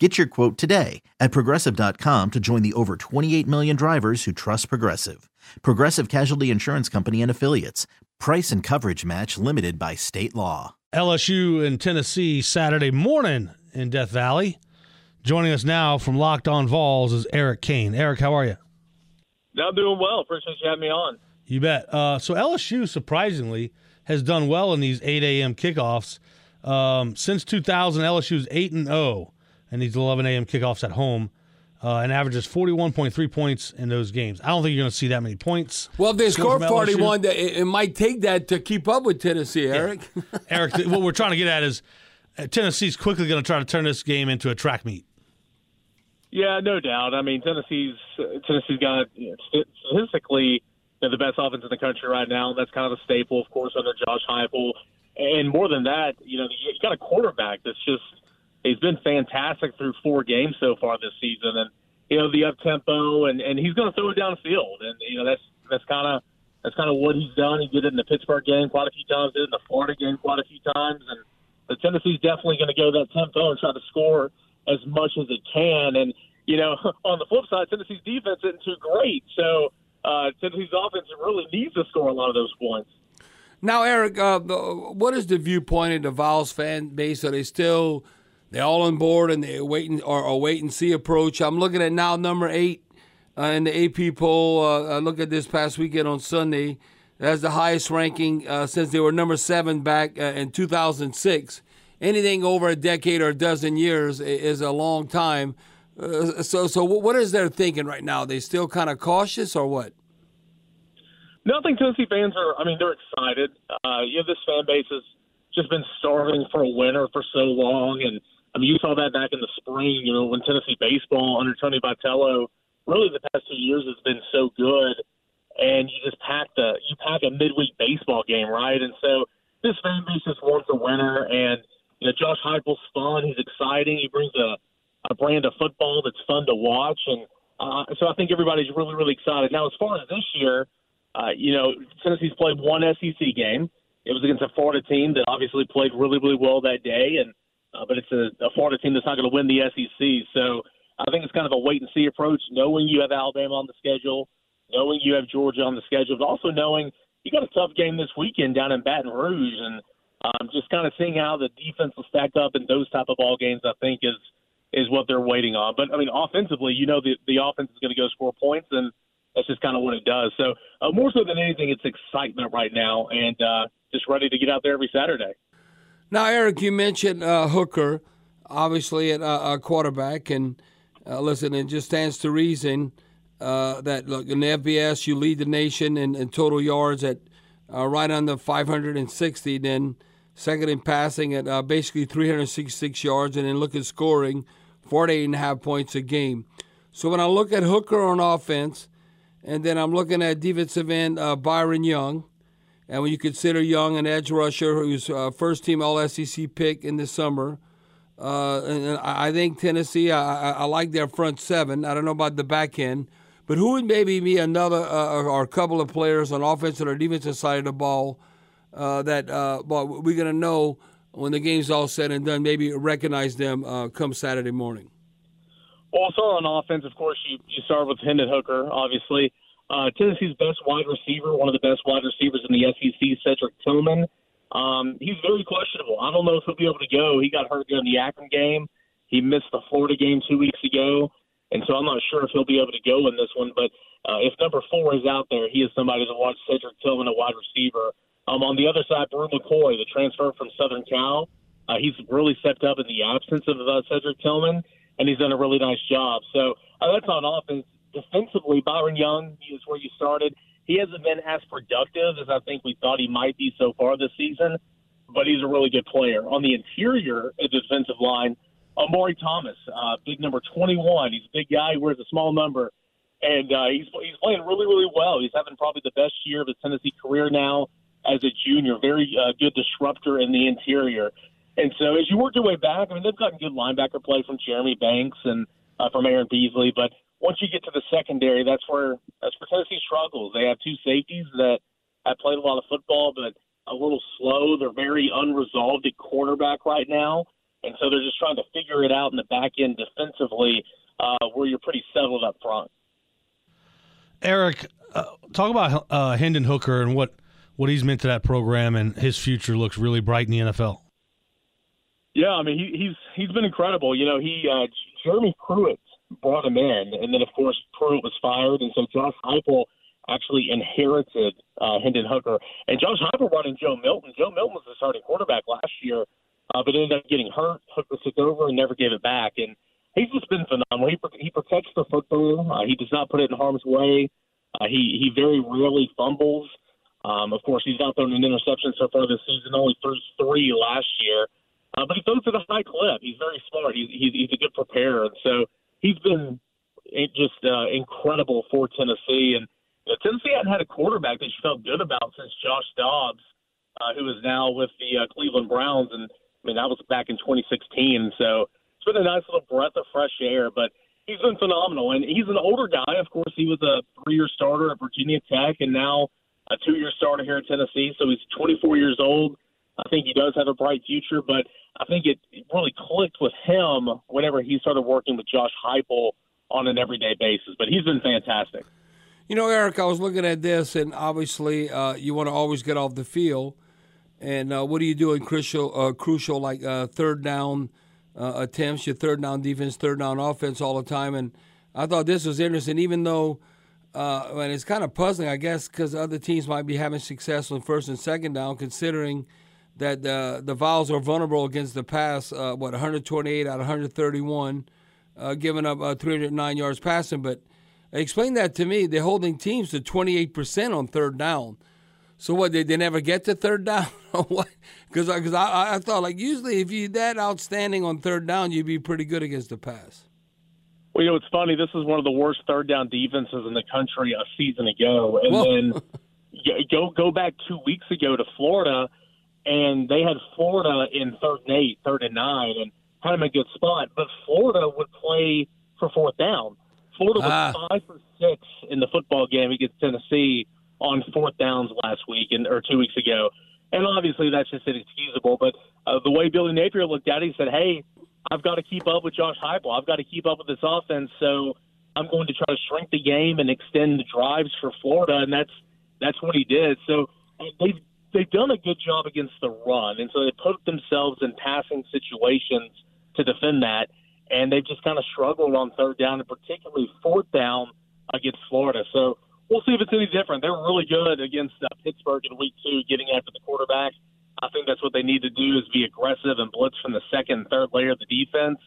Get your quote today at progressive.com to join the over 28 million drivers who trust Progressive. Progressive Casualty Insurance Company and Affiliates. Price and coverage match limited by state law. LSU in Tennessee Saturday morning in Death Valley. Joining us now from Locked On Vols is Eric Kane. Eric, how are you? I'm doing well. Appreciate you having me on. You bet. Uh, so LSU surprisingly has done well in these 8 a.m. kickoffs. Um, since 2000, LSU is 8 and 0 and these 11 a.m. kickoffs at home. Uh, and averages 41.3 points in those games. I don't think you're going to see that many points. Well, if they score 41, it, it, might take that to keep up with Tennessee, Eric. Yeah. Eric, what we're trying to get at is uh, Tennessee's quickly going to try to turn this game into a track meet. Yeah, no doubt. I mean, Tennessee's Tennessee's got you know, statistically you know, the best offense in the country right now. That's kind of a staple, of course, under Josh Heupel. And more than that, you know, you got a quarterback that's just he's been fantastic through four games so far this season, and you know the up tempo, and and he's going to throw it downfield, and you know that's that's kind of that's kind of what he's done. He did it in the Pittsburgh game quite a few times, did it in the Florida game quite a few times, and the Tennessee's definitely going to go that tempo and try to score as much as it can. And you know, on the flip side, Tennessee's defense isn't too great, so uh, Tennessee's offense really needs to score a lot of those points. Now, Eric, uh, what is the viewpoint of the Vols fan base? Are they still they all on board and they wait and or, or wait and see approach. I'm looking at now number eight uh, in the AP poll. Uh, I look at this past weekend on Sunday. That's the highest ranking uh, since they were number seven back uh, in 2006. Anything over a decade or a dozen years is a long time. Uh, so, so what is their thinking right now? Are they still kind of cautious or what? No, I think Tennessee fans are. I mean, they're excited. Uh, you know, this fan base has just been starving for a winner for so long, and I mean, you saw that back in the spring, you know, when Tennessee baseball under Tony Vitello, really the past two years has been so good, and you just pack the you pack a midweek baseball game, right? And so this fan base just wants a winner, and you know, Josh Heupel's fun, he's exciting, he brings a a brand of football that's fun to watch, and uh, so I think everybody's really really excited. Now, as far as this year, uh, you know, Tennessee's played one SEC game. It was against a Florida team that obviously played really really well that day, and uh, but it's a, a Florida team that's not going to win the SEC. So I think it's kind of a wait and see approach, knowing you have Alabama on the schedule, knowing you have Georgia on the schedule, but also knowing you got a tough game this weekend down in Baton Rouge, and um, just kind of seeing how the defense will stack up in those type of ball games. I think is is what they're waiting on. But I mean, offensively, you know the the offense is going to go score points, and that's just kind of what it does. So uh, more so than anything, it's excitement right now, and uh, just ready to get out there every Saturday. Now, Eric, you mentioned uh, Hooker, obviously at uh, quarterback, and uh, listen, it just stands to reason uh, that look in the FBS you lead the nation in, in total yards at uh, right under 560, then second in passing at uh, basically 366 yards, and then look at scoring, 48 and a half points a game. So when I look at Hooker on offense, and then I'm looking at defensive end Byron Young and when you consider Young an edge rusher who's uh, first team All SEC pick in the summer, uh, and I think Tennessee, I, I, like their front seven. I don't know about the back end, but who would maybe be another uh, or a couple of players on offensive or defensive side of the ball uh, that uh, well, we're going to know when the game's all said and done, maybe recognize them uh, come Saturday morning? Well, on offense, of course, you, you start with Hendon Hooker, obviously. Uh, Tennessee's best wide receiver, one of the best wide receivers in the SEC, Cedric Tillman. Um, he's very questionable. I don't know if he'll be able to go. He got hurt during the Akron game. He missed the Florida game two weeks ago, and so I'm not sure if he'll be able to go in this one. But uh, if number four is out there, he is somebody to watch. Cedric Tillman, a wide receiver. Um, on the other side, Bru McCoy, the transfer from Southern Cal. Uh, he's really stepped up in the absence of uh, Cedric Tillman, and he's done a really nice job. So uh, that's on offense defensively, Byron Young is where you started. He hasn't been as productive as I think we thought he might be so far this season, but he's a really good player. On the interior of the defensive line, Omari Thomas, uh, big number 21. He's a big guy. Wears a small number. and uh, he's he's playing really really well. He's having probably the best year of his Tennessee career now as a junior. Very uh, good disruptor in the interior. And so as you work your way back, I mean they've gotten good linebacker play from Jeremy Banks and uh, from Aaron Beasley, but once you get to the secondary, that's where that's where Tennessee struggles. They have two safeties that have played a lot of football, but a little slow. They're very unresolved at quarterback right now, and so they're just trying to figure it out in the back end defensively, uh, where you're pretty settled up front. Eric, uh, talk about uh, Hendon Hooker and what what he's meant to that program, and his future looks really bright in the NFL. Yeah, I mean he, he's he's been incredible. You know, he uh, Jeremy Pruitt brought him in, and then of course Pruitt was fired, and so Josh Heupel actually inherited uh, Hendon Hooker, and Josh Heupel brought in Joe Milton. Joe Milton was the starting quarterback last year, uh, but ended up getting hurt. Hooker took over and never gave it back, and he's just been phenomenal. He he protects the football. Uh, he does not put it in harm's way. Uh, he he very rarely fumbles. Um, of course, he's not thrown an interception so far this season. Only threw three last year, uh, but he throws at a high clip. He's very smart. He's he's, he's a good preparer, and so he's been just uh, incredible for Tennessee. And you know, Tennessee hadn't had a quarterback that you felt good about since Josh Dobbs, uh, who is now with the uh, Cleveland Browns, and I mean that was back in 2016. So it's been a nice little breath of fresh air. But he's been phenomenal, and he's an older guy. Of course, he was a three-year starter at Virginia Tech, and now a two-year starter here at Tennessee. So he's 24 years old. I think he does have a bright future, but I think it really clicked with him whenever he started working with Josh Heupel on an everyday basis. But he's been fantastic. You know, Eric, I was looking at this, and obviously, uh, you want to always get off the field. And uh, what do you do in crucial, uh, crucial like uh, third down uh, attempts, your third down defense, third down offense all the time? And I thought this was interesting, even though, uh, and it's kind of puzzling, I guess, because other teams might be having success on first and second down, considering that the the Vols are vulnerable against the pass. Uh, what 128 out of 131, uh, giving up uh, 309 yards passing, but Explain that to me. They're holding teams to 28% on third down. So what? They, they never get to third down? what? Because because I, I thought like usually if you're that outstanding on third down, you'd be pretty good against the pass. Well, you know, it's funny. This is one of the worst third down defenses in the country a season ago, and Whoa. then go go back two weeks ago to Florida, and they had Florida in third and eight, third and nine, and had them in a good spot. But Florida would play for fourth down. Florida was ah. five for six in the football game against Tennessee on fourth downs last week and or two weeks ago, and obviously that's just inexcusable. But uh, the way Billy Napier looked at it, he said, "Hey, I've got to keep up with Josh Heupel. I've got to keep up with this offense. So I'm going to try to shrink the game and extend the drives for Florida, and that's that's what he did. So uh, they've they've done a good job against the run, and so they put themselves in passing situations to defend that and they've just kind of struggled on third down and particularly fourth down against Florida. So we'll see if it's any different. They were really good against uh, Pittsburgh in week two, getting after the quarterback. I think that's what they need to do is be aggressive and blitz from the second and third layer of the defense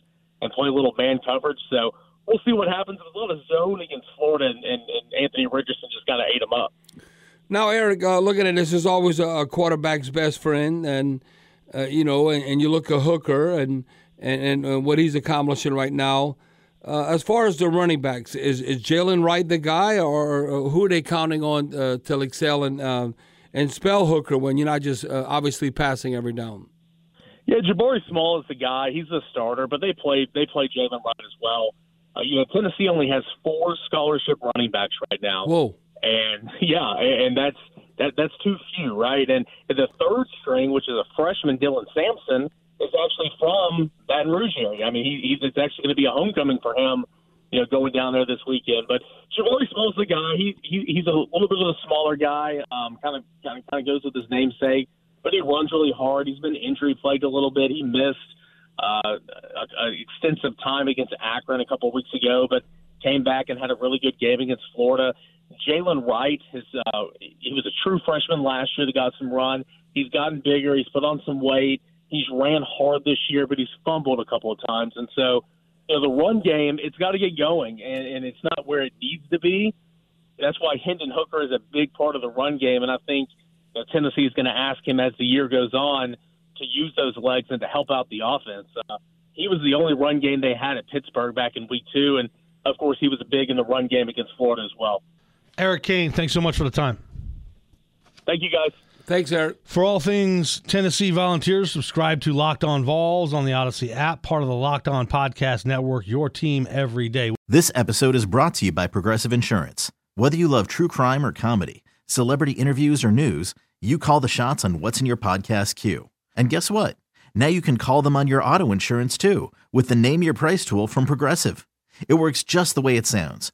and play a little man coverage. So we'll see what happens. There's a lot of zone against Florida, and, and, and Anthony Richardson just kind of ate them up. Now, Eric, uh, looking at this is always a quarterback's best friend, and uh, you know, and, and, you look at Hooker, and and, and uh, what he's accomplishing right now. Uh, as far as the running backs, is, is Jaylen Wright the guy, or, or who are they counting on uh, to excel and um, and spell Hooker when you're not just uh, obviously passing every down? Yeah, Jabari Small is the guy. He's the starter, but they play they play Jaylen Wright as well. Uh, you know, Tennessee only has four scholarship running backs right now. Whoa! And yeah, and that's that that's too few, right? And the third string, which is a freshman, Dylan Sampson is actually from Baton Rouge area. I mean, he, he's it's actually going to be a homecoming for him, you know, going down there this weekend. But Jabari Small's the guy. He, he he's a little bit of a smaller guy. Um, kind of kind of kind of goes with his namesake, but he runs really hard. He's been injury plagued a little bit. He missed uh, an extensive time against Akron a couple weeks ago, but came back and had a really good game against Florida. Jaylen Wright, his uh, he was a true freshman last year that got some run. He's gotten bigger. He's put on some weight. He's ran hard this year, but he's fumbled a couple of times. And so, you know, the run game, it's got to get going, and, and it's not where it needs to be. That's why Hendon Hooker is a big part of the run game. And I think you know, Tennessee is going to ask him as the year goes on to use those legs and to help out the offense. Uh, he was the only run game they had at Pittsburgh back in week two. And of course, he was big in the run game against Florida as well. Eric Kane, thanks so much for the time. Thank you, guys. Thanks, Eric. For all things Tennessee Volunteers, subscribe to Locked On Vols on the Odyssey app, part of the Locked On Podcast Network, your team every day. This episode is brought to you by Progressive Insurance. Whether you love true crime or comedy, celebrity interviews or news, you call the shots on what's in your podcast queue. And guess what? Now you can call them on your auto insurance too with the Name Your Price tool from Progressive. It works just the way it sounds.